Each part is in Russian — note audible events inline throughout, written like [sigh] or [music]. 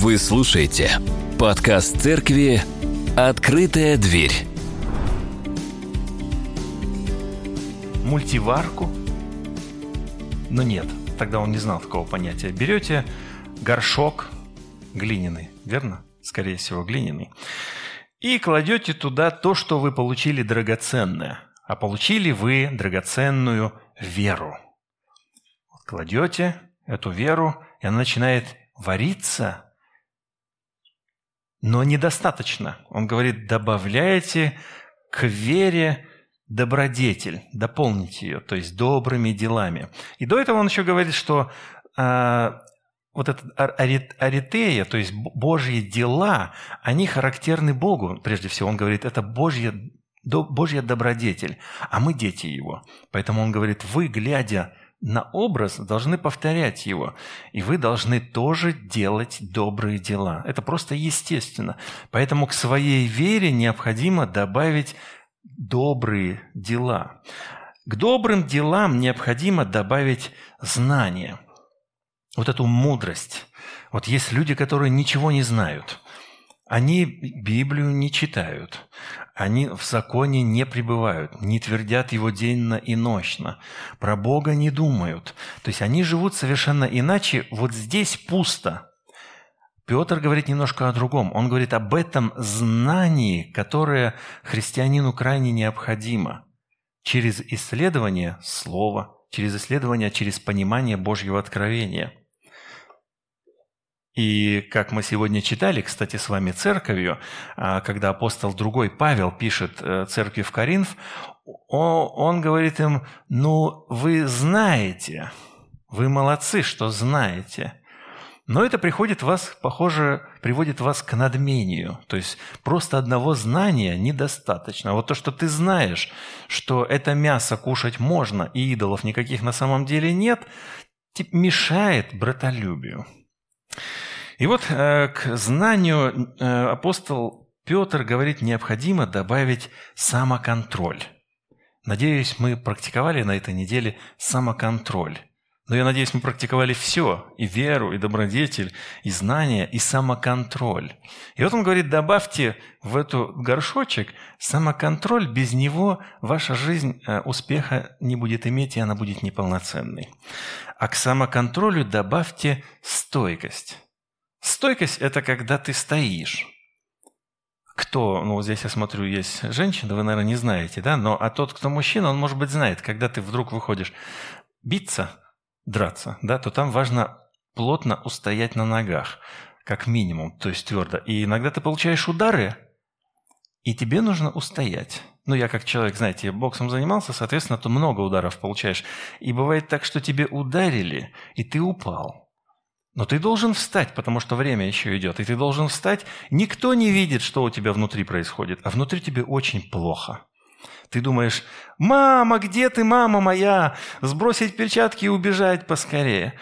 Вы слушаете подкаст церкви «Открытая дверь». Мультиварку? Но нет, тогда он не знал такого понятия. Берете горшок глиняный, верно? Скорее всего, глиняный. И кладете туда то, что вы получили драгоценное. А получили вы драгоценную веру. Кладете эту веру, и она начинает вариться – но недостаточно. Он говорит, добавляйте к вере добродетель, дополните ее, то есть добрыми делами. И до этого он еще говорит, что э, вот эта аритея, то есть Божьи дела, они характерны Богу. Прежде всего, он говорит, это Божья, Божья добродетель, а мы дети Его. Поэтому он говорит, вы, глядя на образ должны повторять его. И вы должны тоже делать добрые дела. Это просто естественно. Поэтому к своей вере необходимо добавить добрые дела. К добрым делам необходимо добавить знание. Вот эту мудрость. Вот есть люди, которые ничего не знают. Они Библию не читают, они в законе не пребывают, не твердят его денно и ночно, про Бога не думают. То есть они живут совершенно иначе. Вот здесь пусто. Петр говорит немножко о другом. Он говорит об этом знании, которое христианину крайне необходимо через исследование слова, через исследование, через понимание Божьего откровения – и как мы сегодня читали, кстати, с вами церковью, а, когда апостол другой Павел пишет э, церкви в Коринф, он говорит им, ну, вы знаете, вы молодцы, что знаете. Но это приходит вас, похоже, приводит вас к надмению. То есть просто одного знания недостаточно. Вот то, что ты знаешь, что это мясо кушать можно, и идолов никаких на самом деле нет, мешает братолюбию. И вот э, к знанию э, апостол Петр говорит, необходимо добавить самоконтроль. Надеюсь, мы практиковали на этой неделе самоконтроль. Но я надеюсь, мы практиковали все, и веру, и добродетель, и знания, и самоконтроль. И вот он говорит, добавьте в эту горшочек самоконтроль, без него ваша жизнь э, успеха не будет иметь, и она будет неполноценной. А к самоконтролю добавьте стойкость. Стойкость – это когда ты стоишь. Кто, ну здесь я смотрю, есть женщина, вы, наверное, не знаете, да, но а тот, кто мужчина, он, может быть, знает, когда ты вдруг выходишь биться, драться, да, то там важно плотно устоять на ногах, как минимум, то есть твердо. И иногда ты получаешь удары, и тебе нужно устоять. Ну, я как человек, знаете, боксом занимался, соответственно, ты много ударов получаешь. И бывает так, что тебе ударили, и ты упал. Но ты должен встать, потому что время еще идет, и ты должен встать. Никто не видит, что у тебя внутри происходит, а внутри тебе очень плохо. Ты думаешь, мама, где ты, мама моя? Сбросить перчатки и убежать поскорее.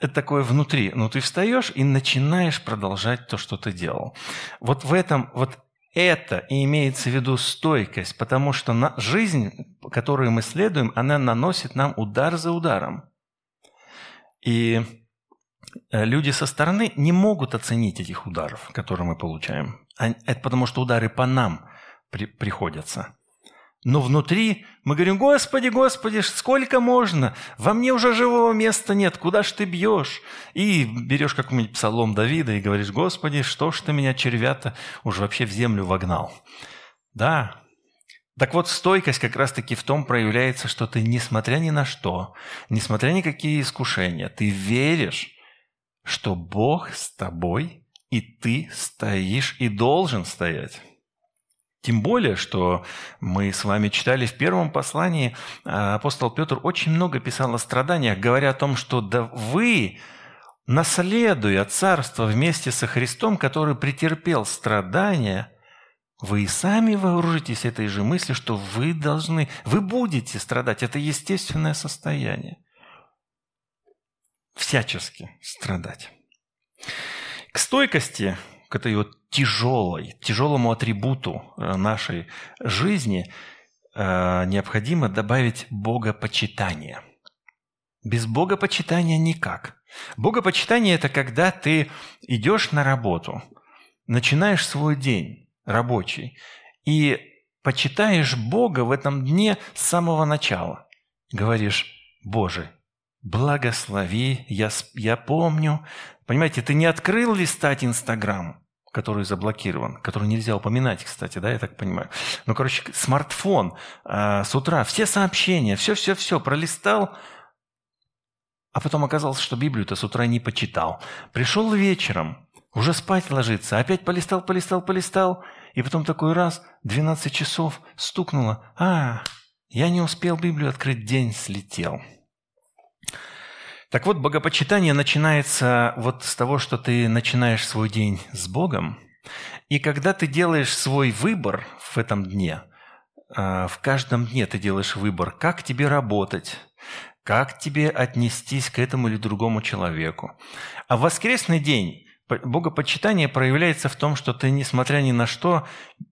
Это такое внутри. Но ты встаешь и начинаешь продолжать то, что ты делал. Вот в этом, вот это и имеется в виду стойкость, потому что на, жизнь, которую мы следуем, она наносит нам удар за ударом. И люди со стороны не могут оценить этих ударов, которые мы получаем. Это потому, что удары по нам при, приходятся. Но внутри мы говорим, Господи, Господи, сколько можно? Во мне уже живого места нет, куда ж ты бьешь? И берешь какой-нибудь псалом Давида и говоришь, Господи, что ж ты меня, червята, уже вообще в землю вогнал? Да, так вот, стойкость как раз-таки в том проявляется, что ты, несмотря ни на что, несмотря ни какие искушения, ты веришь, что Бог с тобой, и ты стоишь и должен стоять. Тем более, что мы с вами читали в первом послании, а, апостол Петр очень много писал о страданиях, говоря о том, что да вы, наследуя царство вместе со Христом, который претерпел страдания, вы и сами вооружитесь этой же мыслью, что вы должны, вы будете страдать. Это естественное состояние всячески страдать. К стойкости, к этой вот тяжелой, тяжелому атрибуту э, нашей жизни э, необходимо добавить богопочитание. Без богопочитания никак. Богопочитание – это когда ты идешь на работу, начинаешь свой день рабочий и почитаешь Бога в этом дне с самого начала. Говоришь, Боже, благослови, я, я помню. Понимаете, ты не открыл листать Инстаграм, который заблокирован, который нельзя упоминать, кстати, да, я так понимаю. Ну, короче, смартфон э, с утра, все сообщения, все-все-все пролистал, а потом оказалось, что Библию-то с утра не почитал. Пришел вечером, уже спать ложиться, опять полистал, полистал, полистал, и потом такой раз, 12 часов, стукнуло. А, я не успел Библию открыть, день слетел. Так вот, богопочитание начинается вот с того, что ты начинаешь свой день с Богом, и когда ты делаешь свой выбор в этом дне, а, в каждом дне ты делаешь выбор, как тебе работать, как тебе отнестись к этому или другому человеку. А в воскресный день богопочитание проявляется в том, что ты, несмотря ни на что,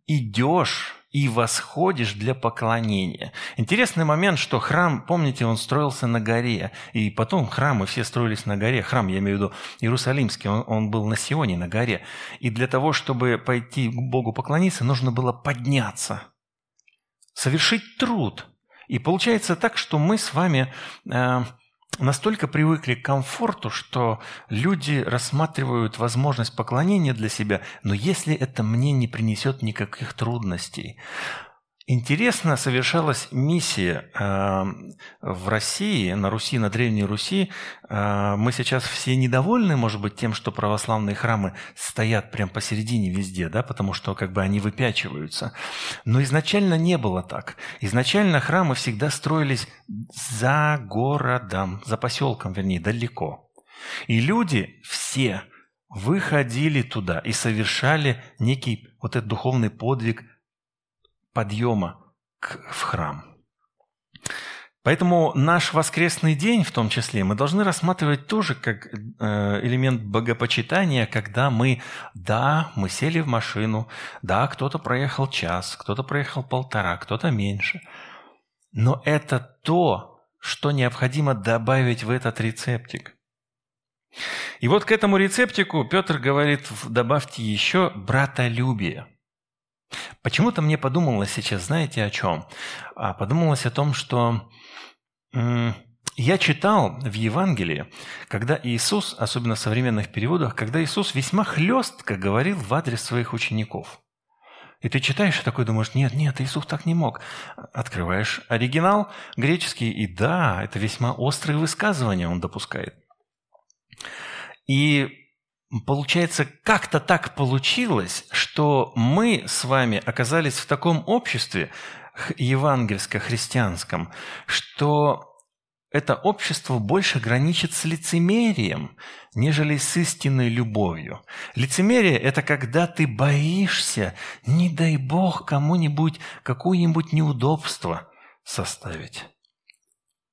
идешь и восходишь для поклонения. Интересный момент, что храм, помните, он строился на горе, и потом храмы все строились на горе. Храм, я имею в виду Иерусалимский, он, он был на Сионе, на горе. И для того, чтобы пойти к Богу поклониться, нужно было подняться, совершить труд – и получается так, что мы с вами э, настолько привыкли к комфорту, что люди рассматривают возможность поклонения для себя, но если это мне не принесет никаких трудностей, Интересно совершалась миссия э, в России, на Руси, на Древней Руси. Э, мы сейчас все недовольны, может быть, тем, что православные храмы стоят прямо посередине везде, да, потому что как бы они выпячиваются. Но изначально не было так. Изначально храмы всегда строились за городом, за поселком, вернее, далеко. И люди все выходили туда и совершали некий вот этот духовный подвиг подъема в храм. Поэтому наш воскресный день, в том числе, мы должны рассматривать тоже как э, элемент богопочитания, когда мы, да, мы сели в машину, да, кто-то проехал час, кто-то проехал полтора, кто-то меньше. Но это то, что необходимо добавить в этот рецептик. И вот к этому рецептику Петр говорит, добавьте еще братолюбие – Почему-то мне подумалось сейчас, знаете, о чем? А подумалось о том, что я читал в Евангелии, когда Иисус, особенно в современных переводах, когда Иисус весьма хлестко говорил в адрес своих учеников. И ты читаешь и такой думаешь, нет, нет, Иисус так не мог. Открываешь оригинал греческий, и да, это весьма острые высказывания он допускает. И Получается, как-то так получилось, что мы с вами оказались в таком обществе евангельско-христианском, что это общество больше граничит с лицемерием, нежели с истинной любовью. Лицемерие – это когда ты боишься, не дай Бог, кому-нибудь какое-нибудь неудобство составить.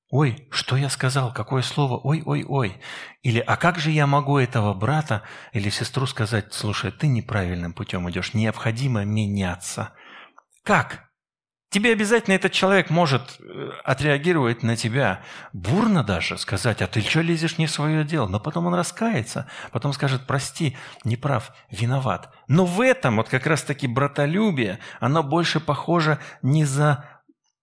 Ой, что я сказал? Какое слово? Ой, ой, ой. Или, а как же я могу этого брата или сестру сказать, слушай, ты неправильным путем идешь, необходимо меняться. Как? Тебе обязательно этот человек может э, отреагировать на тебя бурно даже, сказать, а ты что лезешь не в свое дело? Но потом он раскается, потом скажет, прости, неправ, виноват. Но в этом вот как раз-таки братолюбие, оно больше похоже не за,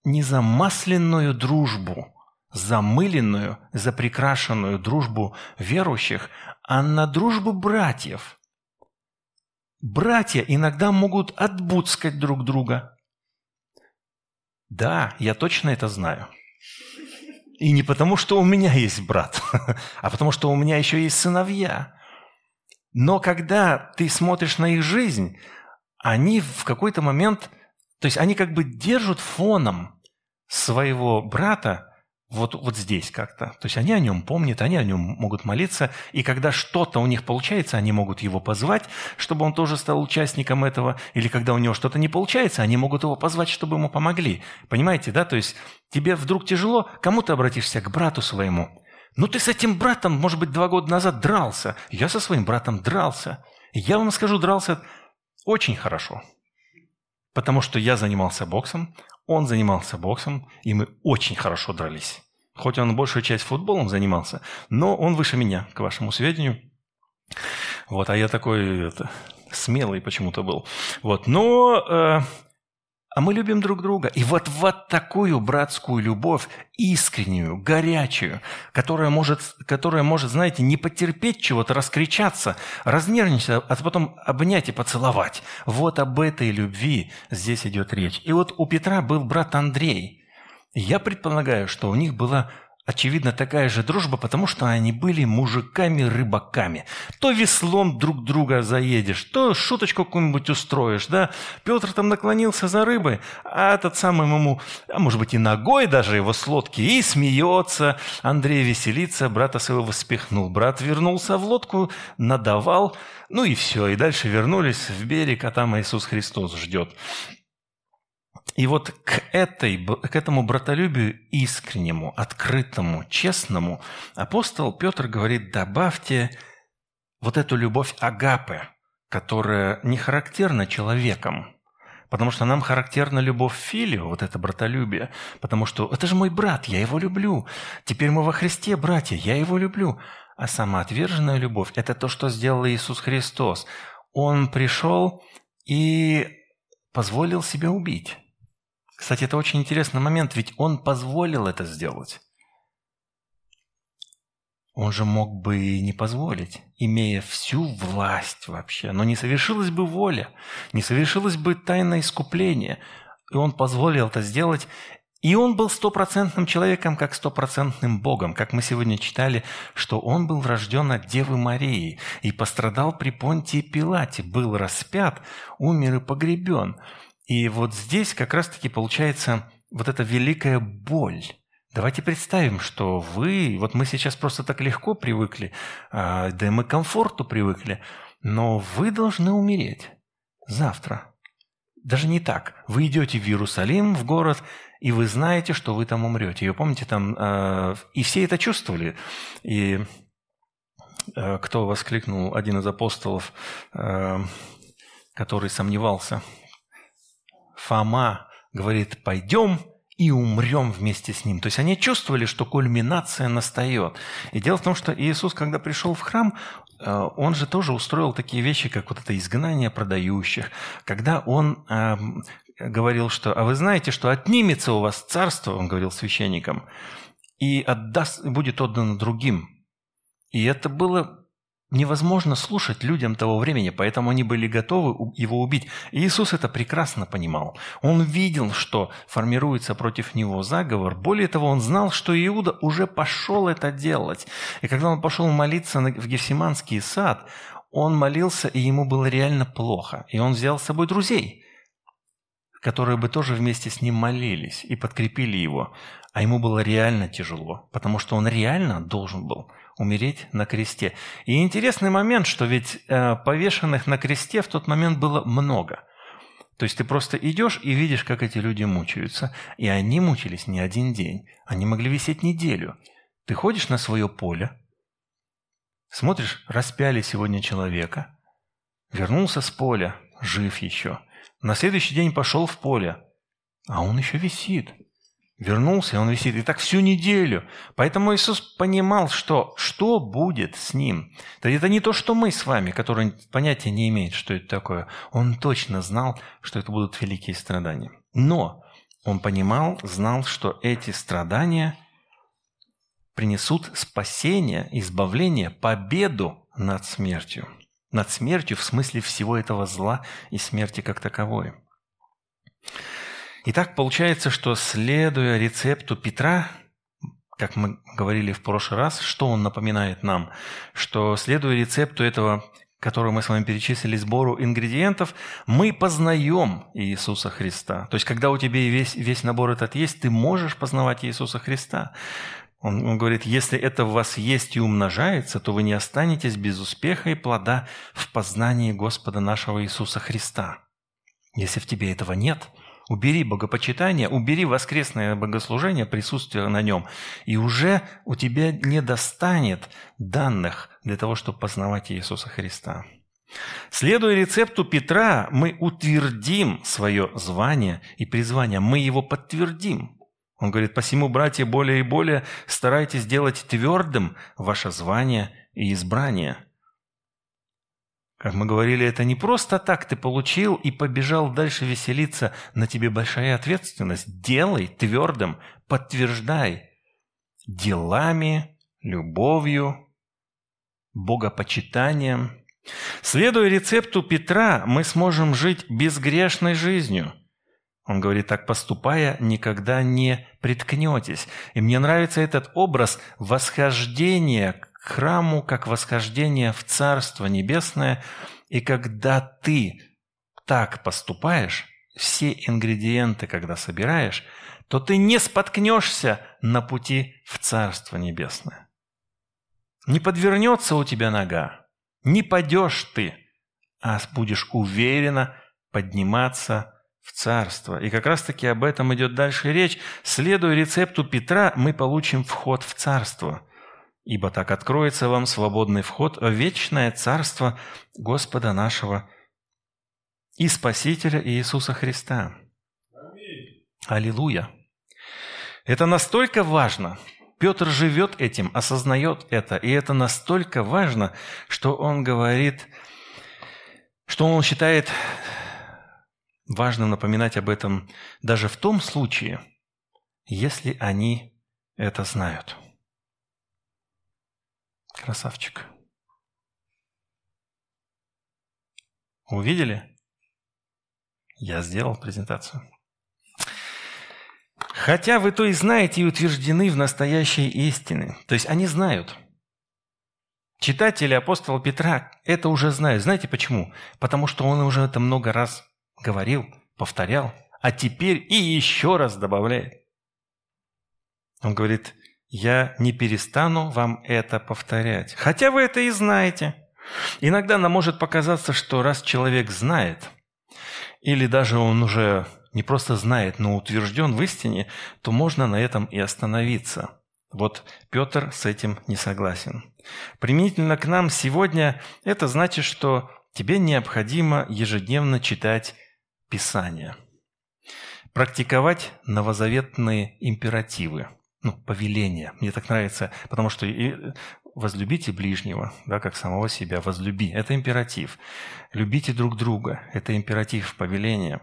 не за масляную дружбу, замыленную, запрекрашенную дружбу верующих, а на дружбу братьев. Братья иногда могут отбудскать друг друга. Да, я точно это знаю. И не потому, что у меня есть брат, [laughs] а потому, что у меня еще есть сыновья. Но когда ты смотришь на их жизнь, они в какой-то момент, то есть они как бы держат фоном своего брата вот, вот здесь как-то. То есть они о нем помнят, они о нем могут молиться, и когда что-то у них получается, они могут его позвать, чтобы он тоже стал участником этого, или когда у него что-то не получается, они могут его позвать, чтобы ему помогли. Понимаете, да? То есть тебе вдруг тяжело, кому ты обратишься? К брату своему. Ну ты с этим братом, может быть, два года назад дрался. Я со своим братом дрался. Я вам скажу, дрался очень хорошо. Потому что я занимался боксом, он занимался боксом, и мы очень хорошо дрались. Хоть он большую часть футболом занимался, но он выше меня, к вашему сведению. Вот, а я такой это, смелый почему-то был. Вот, но э, а мы любим друг друга. И вот, вот такую братскую любовь, искреннюю, горячую, которая может, которая может, знаете, не потерпеть чего-то, раскричаться, разнервничаться, а потом обнять и поцеловать. Вот об этой любви здесь идет речь. И вот у Петра был брат Андрей. Я предполагаю, что у них была Очевидно, такая же дружба, потому что они были мужиками-рыбаками. То веслом друг друга заедешь, то шуточку какую-нибудь устроишь, да. Петр там наклонился за рыбой, а этот самый ему, а может быть и ногой даже его с лодки, и смеется. Андрей веселится, брата своего спихнул. Брат вернулся в лодку, надавал, ну и все. И дальше вернулись в берег, а там Иисус Христос ждет. И вот к, этой, к этому братолюбию искреннему, открытому, честному апостол Петр говорит, добавьте вот эту любовь агапы, которая не характерна человеком, Потому что нам характерна любовь филио, вот это братолюбие. Потому что это же мой брат, я его люблю. Теперь мы во Христе, братья, я его люблю. А самоотверженная любовь – это то, что сделал Иисус Христос. Он пришел и позволил себя убить. Кстати, это очень интересный момент, ведь он позволил это сделать. Он же мог бы и не позволить, имея всю власть вообще. Но не совершилась бы воля, не совершилось бы тайное искупление. И он позволил это сделать. И он был стопроцентным человеком, как стопроцентным Богом. Как мы сегодня читали, что он был рожден от Девы Марии и пострадал при Понтии Пилате, был распят, умер и погребен. И вот здесь как раз-таки получается вот эта великая боль. Давайте представим, что вы, вот мы сейчас просто так легко привыкли, а, да и мы к комфорту привыкли, но вы должны умереть завтра. Даже не так. Вы идете в Иерусалим, в город, и вы знаете, что вы там умрете. И вы помните, там, а, и все это чувствовали. И а, кто воскликнул, один из апостолов, который сомневался – Фома говорит, пойдем и умрем вместе с ним. То есть они чувствовали, что кульминация настает. И дело в том, что Иисус, когда пришел в храм, э, он же тоже устроил такие вещи, как вот это изгнание продающих, когда он э, говорил, что, а вы знаете, что отнимется у вас царство, он говорил священникам, и отдаст, будет отдано другим. И это было невозможно слушать людям того времени, поэтому они были готовы его убить. И Иисус это прекрасно понимал. Он видел, что формируется против него заговор. Более того, он знал, что Иуда уже пошел это делать. И когда он пошел молиться в Гефсиманский сад, он молился, и ему было реально плохо. И он взял с собой друзей, которые бы тоже вместе с ним молились и подкрепили его. А ему было реально тяжело, потому что он реально должен был – умереть на кресте. И интересный момент, что ведь э, повешенных на кресте в тот момент было много. То есть ты просто идешь и видишь, как эти люди мучаются. И они мучились не один день. Они могли висеть неделю. Ты ходишь на свое поле, смотришь, распяли сегодня человека, вернулся с поля, жив еще. На следующий день пошел в поле, а он еще висит. Вернулся, он висит. И так всю неделю. Поэтому Иисус понимал, что что будет с ним. Это не то, что мы с вами, которые понятия не имеют, что это такое. Он точно знал, что это будут великие страдания. Но он понимал, знал, что эти страдания принесут спасение, избавление, победу над смертью. Над смертью в смысле всего этого зла и смерти как таковой. Итак, получается, что следуя рецепту Петра, как мы говорили в прошлый раз, что он напоминает нам? Что следуя рецепту этого, который мы с вами перечислили, сбору ингредиентов, мы познаем Иисуса Христа. То есть, когда у тебя весь, весь набор этот есть, ты можешь познавать Иисуса Христа. Он, он говорит, если это в вас есть и умножается, то вы не останетесь без успеха и плода в познании Господа нашего Иисуса Христа. Если в тебе этого нет – Убери богопочитание, убери воскресное богослужение, присутствие на нем, и уже у тебя не достанет данных для того, чтобы познавать Иисуса Христа. Следуя рецепту Петра, мы утвердим свое звание и призвание, мы его подтвердим. Он говорит, «Посему, братья, более и более старайтесь делать твердым ваше звание и избрание». Как мы говорили, это не просто так ты получил и побежал дальше веселиться, на тебе большая ответственность. Делай твердым, подтверждай делами, любовью, богопочитанием. Следуя рецепту Петра, мы сможем жить безгрешной жизнью – он говорит, так поступая, никогда не приткнетесь. И мне нравится этот образ восхождения храму, как восхождение в Царство Небесное. И когда ты так поступаешь, все ингредиенты, когда собираешь, то ты не споткнешься на пути в Царство Небесное. Не подвернется у тебя нога, не падешь ты, а будешь уверенно подниматься в царство. И как раз-таки об этом идет дальше речь. Следуя рецепту Петра, мы получим вход в царство. Ибо так откроется вам свободный вход в вечное царство Господа нашего и Спасителя Иисуса Христа. Аминь. Аллилуйя. Это настолько важно. Петр живет этим, осознает это. И это настолько важно, что он говорит, что он считает Важно напоминать об этом даже в том случае, если они это знают. Красавчик. Увидели? Я сделал презентацию. Хотя вы то и знаете и утверждены в настоящей истине. То есть они знают. Читатели апостола Петра это уже знают. Знаете почему? Потому что он уже это много раз говорил, повторял, а теперь и еще раз добавляет. Он говорит, я не перестану вам это повторять. Хотя вы это и знаете. Иногда нам может показаться, что раз человек знает, или даже он уже не просто знает, но утвержден в истине, то можно на этом и остановиться. Вот Петр с этим не согласен. Применительно к нам сегодня это значит, что тебе необходимо ежедневно читать Писания. Практиковать новозаветные императивы, ну, повеления. Мне так нравится, потому что и возлюбите ближнего, да, как самого себя, возлюби. Это императив. Любите друг друга. Это императив, повеление.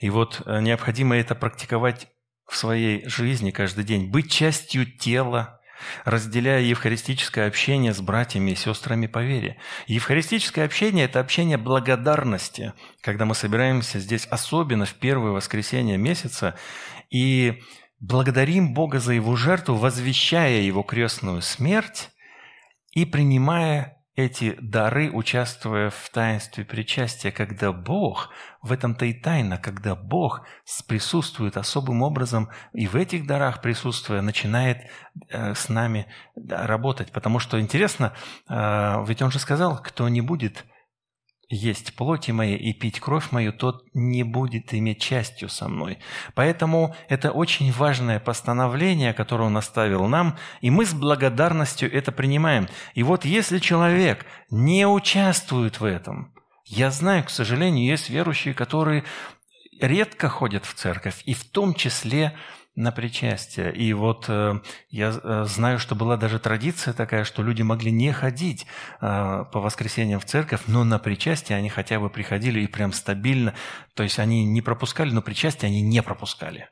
И вот э, необходимо это практиковать в своей жизни каждый день. Быть частью тела разделяя евхаристическое общение с братьями и сестрами по вере. Евхаристическое общение – это общение благодарности, когда мы собираемся здесь особенно в первое воскресенье месяца и благодарим Бога за Его жертву, возвещая Его крестную смерть и принимая эти дары, участвуя в таинстве причастия, когда Бог, в этом-то и тайна, когда Бог присутствует особым образом и в этих дарах присутствуя, начинает э, с нами работать. Потому что интересно, э, ведь Он же сказал, кто не будет есть плоти моей и пить кровь мою, тот не будет иметь частью со мной. Поэтому это очень важное постановление, которое он оставил нам, и мы с благодарностью это принимаем. И вот если человек не участвует в этом, я знаю, к сожалению, есть верующие, которые редко ходят в церковь, и в том числе на причастие. И вот э, я э, знаю, что была даже традиция такая, что люди могли не ходить э, по воскресеньям в церковь, но на причастие они хотя бы приходили и прям стабильно. То есть они не пропускали, но причастие они не пропускали.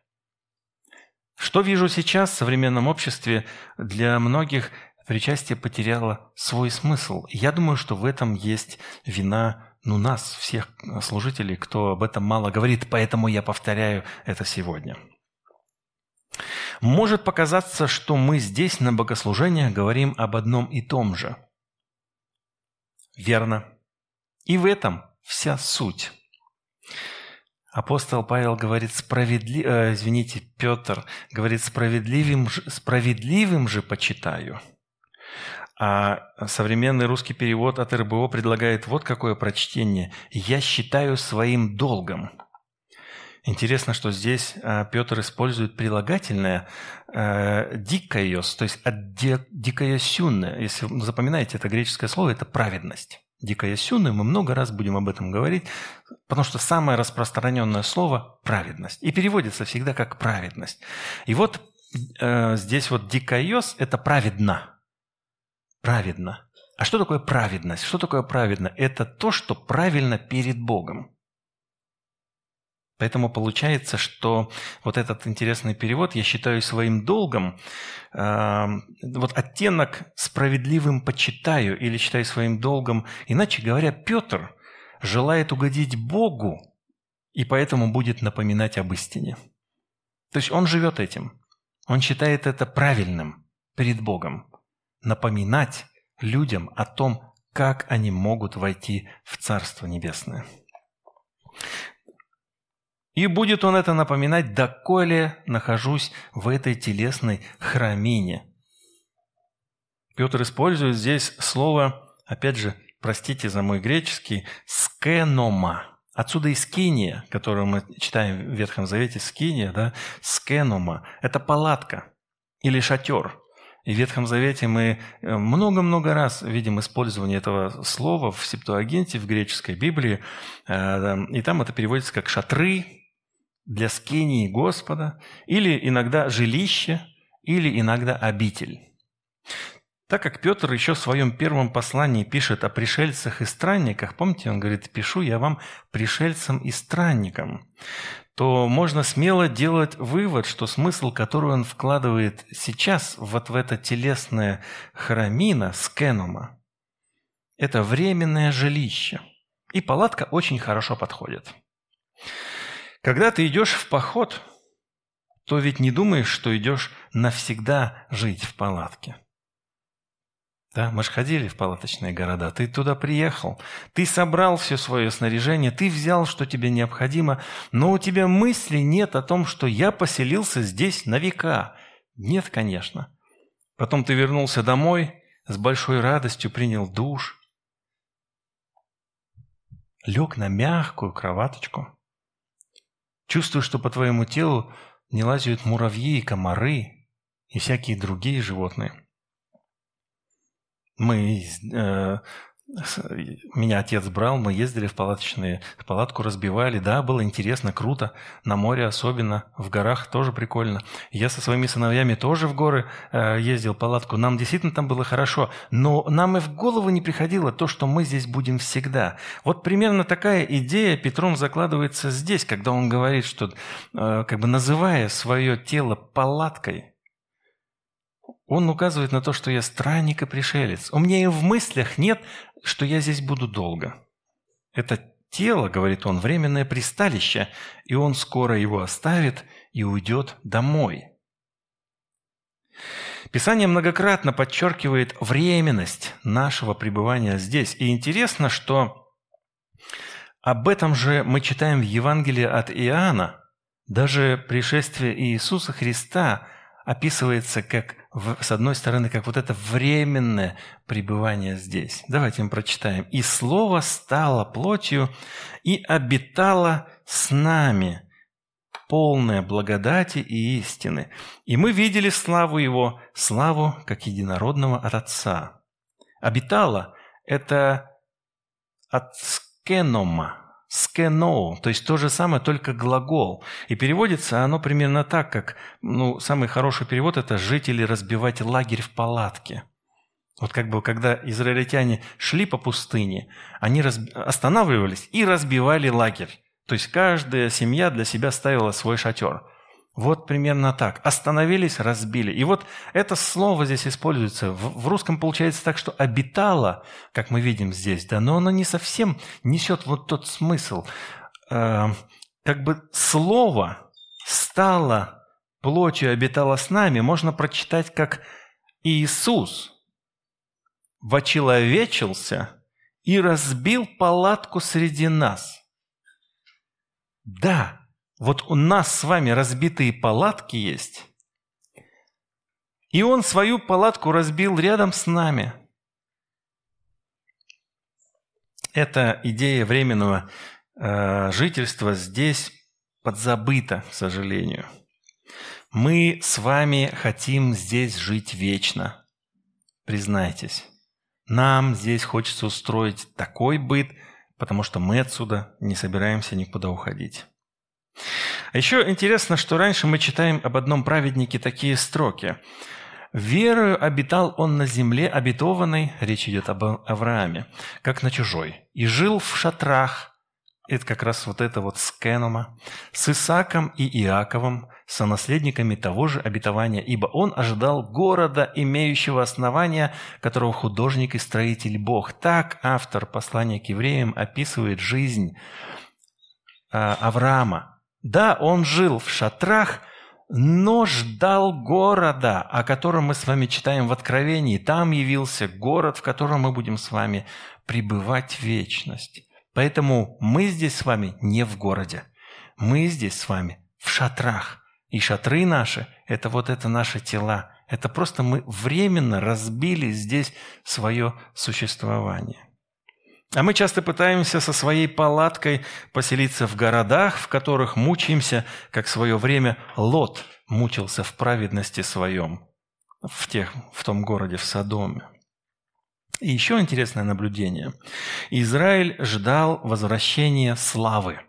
Что вижу сейчас в современном обществе? Для многих причастие потеряло свой смысл. Я думаю, что в этом есть вина ну, нас, всех служителей, кто об этом мало говорит, поэтому я повторяю это сегодня. Может показаться, что мы здесь на богослужениях говорим об одном и том же. Верно. И в этом вся суть. Апостол Павел говорит, справедли... э, извините, Петр говорит, справедливым, справедливым же почитаю. А современный русский перевод от РБО предлагает вот какое прочтение. «Я считаю своим долгом». Интересно, что здесь а, Петр использует прилагательное э, «дикайос», то есть «дикайосюнне». Если вы запоминаете это греческое слово, это праведность. Дикая сюны, мы много раз будем об этом говорить, потому что самое распространенное слово – праведность. И переводится всегда как праведность. И вот э, здесь вот дикайос – это праведно. Праведно. А что такое праведность? Что такое праведно? Это то, что правильно перед Богом. Поэтому получается, что вот этот интересный перевод я считаю своим долгом. Э, вот оттенок «справедливым почитаю» или считаю своим долгом. Иначе говоря, Петр желает угодить Богу и поэтому будет напоминать об истине. То есть он живет этим. Он считает это правильным перед Богом. Напоминать людям о том, как они могут войти в Царство Небесное. И будет он это напоминать, доколе нахожусь в этой телесной храмине. Петр использует здесь слово, опять же, простите за мой греческий, скенома. Отсюда и скиния, которую мы читаем в Ветхом Завете, скиния, да, скенома. Это палатка или шатер. И в Ветхом Завете мы э, много-много раз видим использование этого слова в Септуагинте, в греческой Библии. Э, и там это переводится как «шатры», для скинии Господа, или иногда жилище, или иногда обитель. Так как Петр еще в своем первом послании пишет о пришельцах и странниках, помните, он говорит, пишу я вам пришельцам и странникам, то можно смело делать вывод, что смысл, который он вкладывает сейчас вот в это телесное храмина, скенума, это временное жилище. И палатка очень хорошо подходит. Когда ты идешь в поход, то ведь не думаешь, что идешь навсегда жить в палатке. Да, мы же ходили в палаточные города, ты туда приехал, ты собрал все свое снаряжение, ты взял, что тебе необходимо, но у тебя мысли нет о том, что я поселился здесь на века. Нет, конечно. Потом ты вернулся домой, с большой радостью принял душ, лег на мягкую кроваточку – Чувствую, что по твоему телу не лазят муравьи и комары и всякие другие животные. Мы э, меня отец брал, мы ездили в палаточные, палатку разбивали, да, было интересно, круто, на море особенно, в горах тоже прикольно. Я со своими сыновьями тоже в горы э, ездил палатку, нам действительно там было хорошо, но нам и в голову не приходило то, что мы здесь будем всегда. Вот примерно такая идея Петром закладывается здесь, когда он говорит, что э, как бы называя свое тело палаткой, он указывает на то, что я странник и пришелец. У меня и в мыслях нет, что я здесь буду долго. Это тело, говорит он, временное присталище, и он скоро его оставит и уйдет домой. Писание многократно подчеркивает временность нашего пребывания здесь. И интересно, что об этом же мы читаем в Евангелии от Иоанна. Даже пришествие Иисуса Христа описывается как с одной стороны, как вот это временное пребывание здесь. Давайте мы прочитаем. «И Слово стало плотью и обитало с нами, полное благодати и истины. И мы видели славу Его, славу как единородного от Отца». Обитало – это от скенома, скеноу, то есть то же самое, только глагол. И переводится оно примерно так, как, ну, самый хороший перевод – это «жить или разбивать лагерь в палатке». Вот как бы, когда израильтяне шли по пустыне, они раз... останавливались и разбивали лагерь. То есть каждая семья для себя ставила свой шатер – вот примерно так. Остановились, разбили. И вот это слово здесь используется. В, в русском получается так, что обитало, как мы видим здесь, да, но оно не совсем несет вот тот смысл. Э, как бы слово стало плотью, обитало с нами, можно прочитать как Иисус вочеловечился и разбил палатку среди нас. Да, вот у нас с вами разбитые палатки есть, и он свою палатку разбил рядом с нами. Эта идея временного э, жительства здесь подзабыта, к сожалению. Мы с вами хотим здесь жить вечно. Признайтесь. Нам здесь хочется устроить такой быт, потому что мы отсюда не собираемся никуда уходить. А еще интересно, что раньше мы читаем об одном праведнике такие строки. «Верою обитал он на земле обетованной, речь идет об Аврааме, как на чужой, и жил в шатрах, это как раз вот это вот с Кенома, с Исаком и Иаковом, сонаследниками того же обетования, ибо он ожидал города, имеющего основания, которого художник и строитель Бог. Так автор послания к евреям описывает жизнь а, Авраама. Да, он жил в шатрах, но ждал города, о котором мы с вами читаем в Откровении. Там явился город, в котором мы будем с вами пребывать в вечность. Поэтому мы здесь с вами не в городе. Мы здесь с вами в шатрах. И шатры наши – это вот это наши тела. Это просто мы временно разбили здесь свое существование. А мы часто пытаемся со своей палаткой поселиться в городах, в которых мучаемся, как в свое время Лот мучился в праведности своем в, тех, в том городе, в Содоме. И еще интересное наблюдение. Израиль ждал возвращения славы.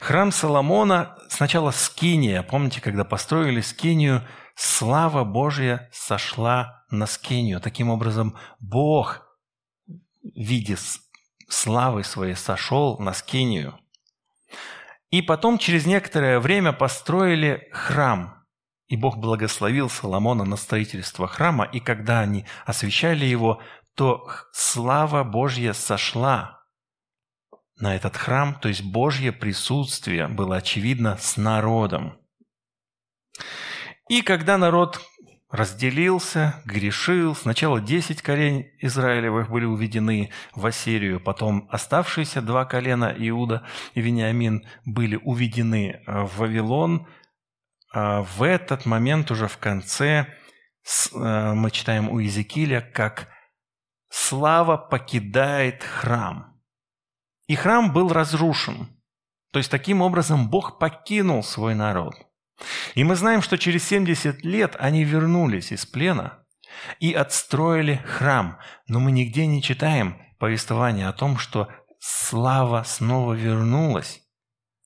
Храм Соломона сначала Скиния. Помните, когда построили Скинию, слава Божья сошла на Скинию. Таким образом, Бог виде славы своей сошел на Скинию. И потом через некоторое время построили храм. И Бог благословил Соломона на строительство храма, и когда они освещали его, то слава Божья сошла на этот храм, то есть Божье присутствие было очевидно с народом. И когда народ разделился, грешил, сначала 10 колен Израилевых были уведены в Ассирию, потом оставшиеся два колена Иуда и Вениамин были уведены в Вавилон. А в этот момент уже в конце э, мы читаем у Иезекииля, как слава покидает храм – и храм был разрушен. То есть таким образом Бог покинул свой народ. И мы знаем, что через 70 лет они вернулись из плена и отстроили храм. Но мы нигде не читаем повествования о том, что слава снова вернулась,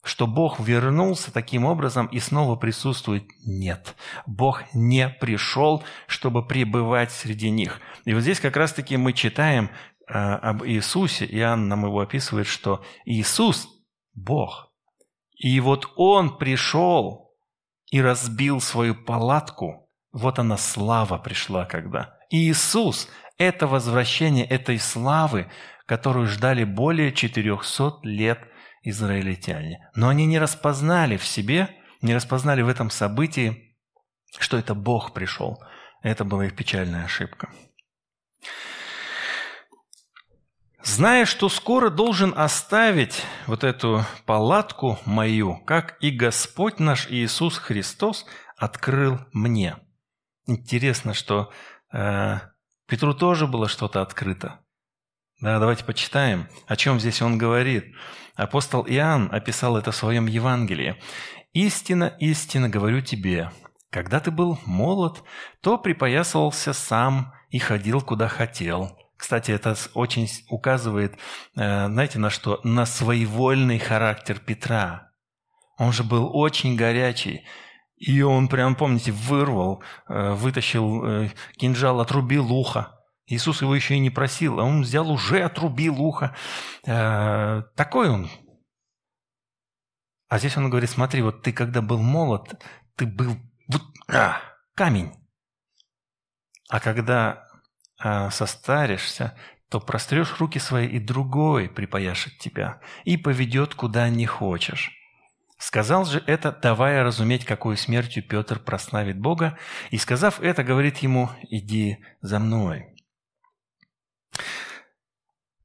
что Бог вернулся таким образом и снова присутствует. Нет, Бог не пришел, чтобы пребывать среди них. И вот здесь как раз-таки мы читаем, Э, об Иисусе, Иоанн нам его описывает, что Иисус – Бог. И вот Он пришел и разбил свою палатку. Вот она слава пришла когда. Иисус – это возвращение этой славы, которую ждали более 400 лет израильтяне. Но они не распознали в себе, не распознали в этом событии, что это Бог пришел. Это была их печальная ошибка. Зная, что скоро должен оставить вот эту палатку мою, как и Господь наш Иисус Христос открыл мне. Интересно, что э, Петру тоже было что-то открыто. Да, давайте почитаем, о чем здесь он говорит. Апостол Иоанн описал это в своем Евангелии. «Истина, истина говорю тебе, когда ты был молод, то припоясывался сам и ходил, куда хотел» Кстати, это очень указывает, э, знаете, на что? На своевольный характер Петра. Он же был очень горячий. И он прям, помните, вырвал, э, вытащил э, кинжал, отрубил ухо. Иисус его еще и не просил, а он взял уже отрубил ухо. Такой он. А здесь он говорит, смотри, вот ты когда был молод, ты был вот, а, камень. А когда состаришься, то прострешь руки свои, и другой припояшет тебя, и поведет, куда не хочешь. Сказал же это, давая разуметь, какой смертью Петр прославит Бога, и, сказав это, говорит ему, иди за мной.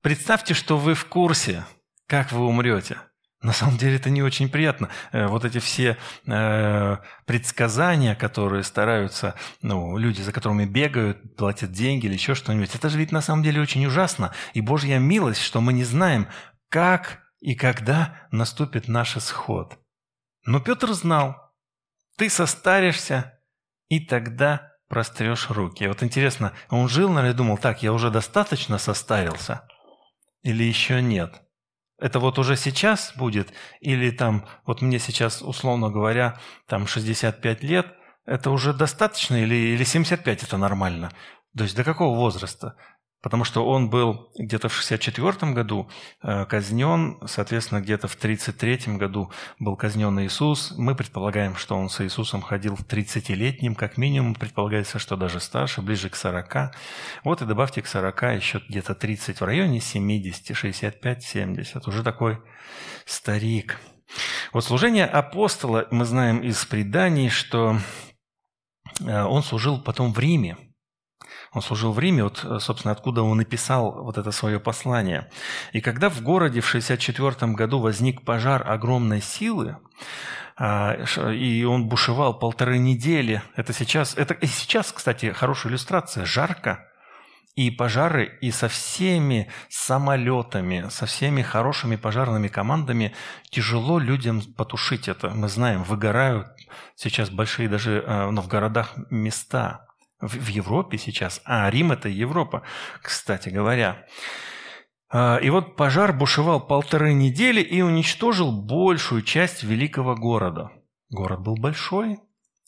Представьте, что вы в курсе, как вы умрете – на самом деле это не очень приятно. Э, вот эти все э, предсказания, которые стараются, ну, люди, за которыми бегают, платят деньги или еще что-нибудь, это же ведь на самом деле очень ужасно. И Божья милость, что мы не знаем, как и когда наступит наш исход. Но Петр знал, ты состаришься, и тогда прострешь руки. Вот интересно, он жил, наверное, думал, так, я уже достаточно состарился или еще нет? Это вот уже сейчас будет? Или там, вот мне сейчас, условно говоря, там 65 лет, это уже достаточно или, или 75 это нормально? То есть до какого возраста? Потому что он был где-то в 64 году э, казнен, соответственно, где-то в 33 году был казнен Иисус. Мы предполагаем, что он с Иисусом ходил в 30-летнем, как минимум, предполагается, что даже старше, ближе к 40. Вот и добавьте к 40 еще где-то 30, в районе 70, 65, 70. Уже такой старик. Вот служение апостола, мы знаем из преданий, что э, он служил потом в Риме – он служил в Риме, вот, собственно, откуда он написал вот это свое послание. И когда в городе в 64 году возник пожар огромной силы, а, и он бушевал полторы недели. Это сейчас, это и сейчас, кстати, хорошая иллюстрация. Жарко, и пожары, и со всеми самолетами, со всеми хорошими пожарными командами тяжело людям потушить это. Мы знаем, выгорают сейчас большие даже э, ну, в городах места в, в Европе сейчас, а Рим – это Европа, кстати говоря. А, и вот пожар бушевал полторы недели и уничтожил большую часть великого города. Город был большой,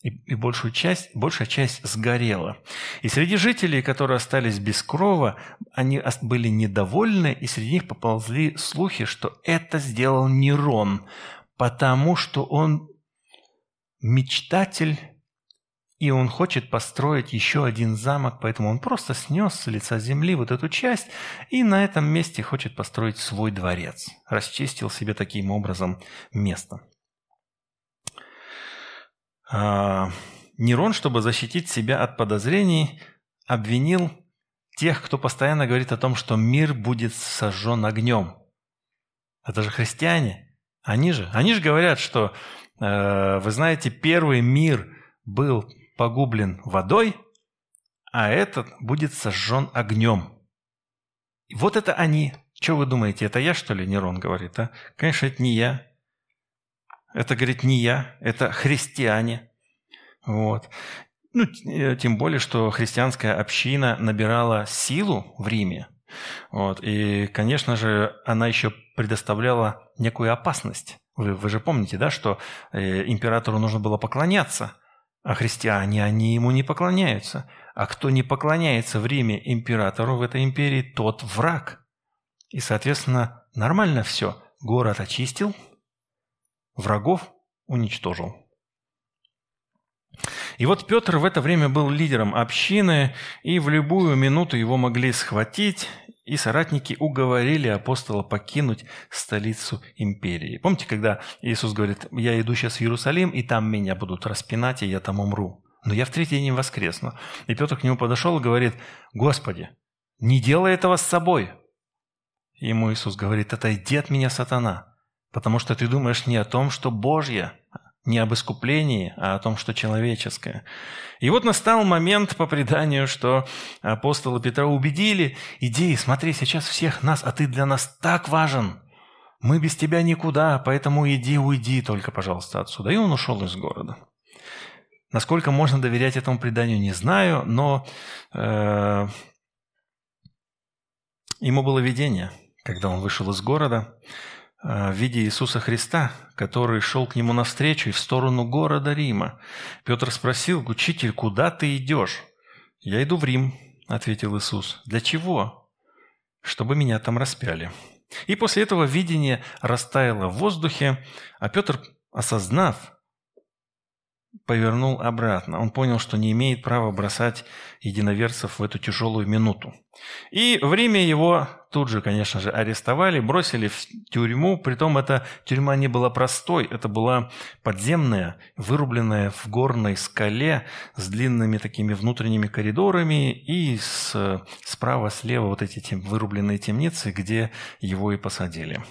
и, и большую часть, большая часть сгорела. И среди жителей, которые остались без крова, они были недовольны, и среди них поползли слухи, что это сделал Нерон, потому что он мечтатель и он хочет построить еще один замок, поэтому он просто снес с лица земли вот эту часть и на этом месте хочет построить свой дворец. Расчистил себе таким образом место. А, Нерон, чтобы защитить себя от подозрений, обвинил тех, кто постоянно говорит о том, что мир будет сожжен огнем. Это же христиане. Они же, они же говорят, что, э, вы знаете, первый мир был погублен водой, а этот будет сожжен огнем. Вот это они. Что вы думаете, это я, что ли, Нерон говорит, а? Конечно, это не я. Это, говорит, не я, это христиане. Вот. Ну, э, тем более, что христианская община набирала силу в Риме. Вот. И, конечно же, она еще предоставляла некую опасность. Вы, вы же помните, да, что э, императору нужно было поклоняться. А христиане, они ему не поклоняются. А кто не поклоняется в Риме императору в этой империи, тот враг. И, соответственно, нормально все. Город очистил, врагов уничтожил. И вот Петр в это время был лидером общины, и в любую минуту его могли схватить и соратники уговорили апостола покинуть столицу империи. Помните, когда Иисус говорит, я иду сейчас в Иерусалим, и там меня будут распинать, и я там умру. Но я в третий день воскресну. И Петр к нему подошел и говорит, Господи, не делай этого с собой. Ему Иисус говорит, отойди от меня, сатана, потому что ты думаешь не о том, что Божье, не об искуплении, а о том, что человеческое. И вот настал момент по преданию, что апостола Петра убедили, иди, смотри, сейчас всех нас, а ты для нас так важен. Мы без тебя никуда, поэтому иди, уйди только, пожалуйста, отсюда. И он ушел из города. Насколько можно доверять этому преданию, не знаю, но э, ему было видение, когда он вышел из города. А, в виде Иисуса Христа, который шел к нему навстречу и в сторону города Рима. Петр спросил, «Учитель, куда ты идешь?» «Я иду в Рим», — ответил Иисус. «Для чего?» «Чтобы меня там распяли». И после этого видение растаяло в воздухе, а Петр, осознав, повернул обратно. Он понял, что не имеет права бросать единоверцев в эту тяжелую минуту. И в Риме его тут же, конечно же, арестовали, бросили в тюрьму. Притом эта тюрьма не была простой, это была подземная, вырубленная в горной скале с длинными такими внутренними коридорами и с, справа-слева вот эти тем, вырубленные темницы, где его и посадили.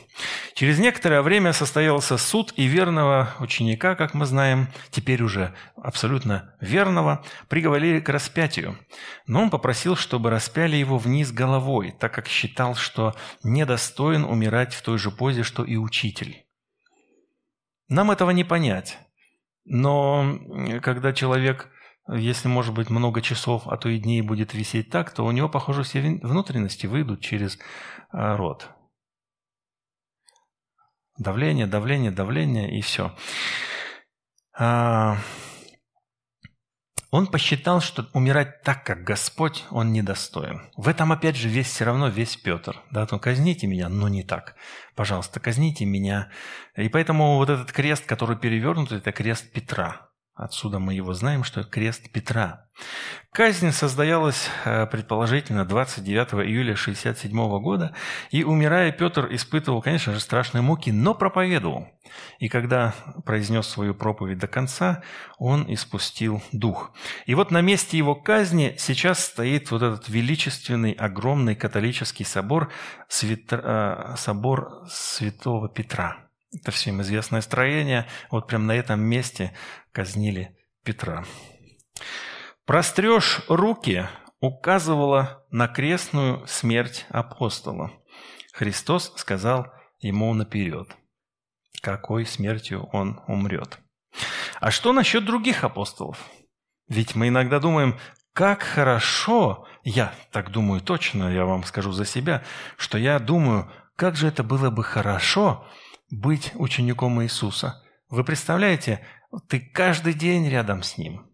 Через некоторое время состоялся суд, и верного ученика, как мы знаем, теперь уже абсолютно верного, приговорили к распятию. Но он попросил, чтобы распяли его вниз головой, так как считал, что недостоин умирать в той же позе, что и учитель. Нам этого не понять. Но когда человек если, может быть, много часов, а то и дней будет висеть так, то у него, похоже, все внутренности выйдут через а, рот. Давление, давление, давление и все. Он посчитал, что умирать так, как Господь, он недостоин. В этом, опять же, весь все равно весь Петр. Да, то казните меня, но не так. Пожалуйста, казните меня. И поэтому вот этот крест, который перевернут, это крест Петра. Отсюда мы его знаем, что крест Петра. Казнь состоялась э, предположительно 29 июля 67 года, и, умирая, Петр испытывал, конечно же, страшные муки, но проповедовал. И когда произнес свою проповедь до конца, он испустил дух. И вот на месте его казни сейчас стоит вот этот величественный, огромный католический собор, свято, э, собор святого Петра. Это всем известное строение. Вот прямо на этом месте казнили Петра. «Прострешь руки» указывала на крестную смерть апостола. Христос сказал ему наперед, какой смертью он умрет. А что насчет других апостолов? Ведь мы иногда думаем, как хорошо, я так думаю точно, я вам скажу за себя, что я думаю, как же это было бы хорошо быть учеником Иисуса. Вы представляете, ты каждый день рядом с Ним.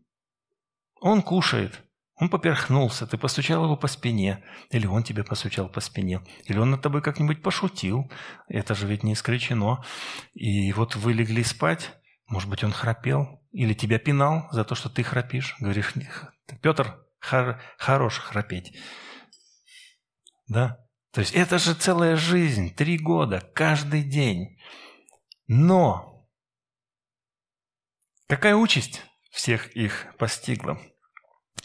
Он кушает, он поперхнулся, ты постучал его по спине, или он тебе постучал по спине, или он над тобой как-нибудь пошутил, это же ведь не исключено. И вот вы легли спать, может быть, он храпел, или тебя пинал за то, что ты храпишь. Говоришь, Петр, хор, хорош храпеть. Да? То есть это же целая жизнь, три года, каждый день. Но какая участь всех их постигла?